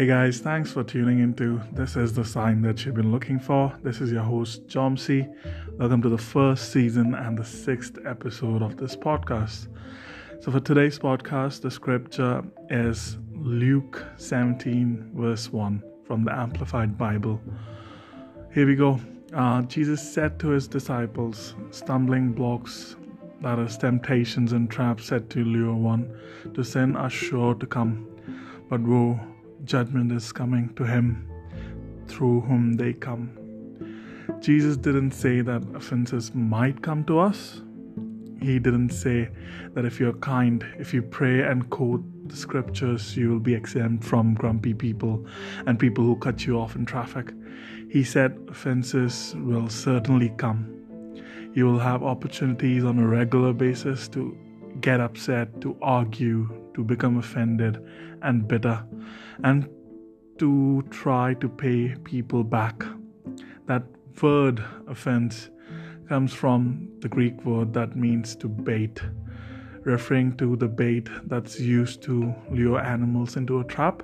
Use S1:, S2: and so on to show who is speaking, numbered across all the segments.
S1: Hey guys, thanks for tuning into This is the Sign That You've Been Looking For. This is your host, Jomsi. Welcome to the first season and the sixth episode of this podcast. So, for today's podcast, the scripture is Luke 17, verse 1 from the Amplified Bible. Here we go. Uh, Jesus said to his disciples, Stumbling blocks, that is, temptations and traps set to lure one to sin, are sure to come. But woe judgment is coming to him through whom they come. Jesus didn't say that offenses might come to us. He didn't say that if you're kind, if you pray and quote the scriptures, you will be exempt from grumpy people and people who cut you off in traffic. He said offenses will certainly come. You will have opportunities on a regular basis to get upset, to argue, to become offended and bitter, and to try to pay people back. That word offense comes from the Greek word that means to bait, referring to the bait that's used to lure animals into a trap.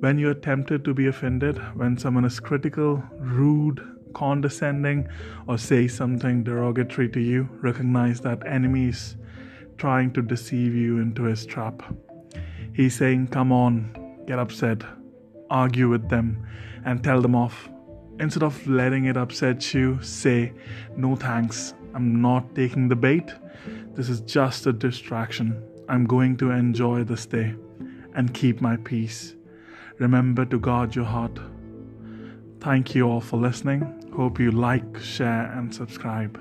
S1: When you're tempted to be offended, when someone is critical, rude, condescending, or say something derogatory to you, recognize that enemies trying to deceive you into his trap. He's saying, Come on, get upset, argue with them, and tell them off. Instead of letting it upset you, say, No thanks, I'm not taking the bait. This is just a distraction. I'm going to enjoy this day and keep my peace. Remember to guard your heart. Thank you all for listening. Hope you like, share, and subscribe.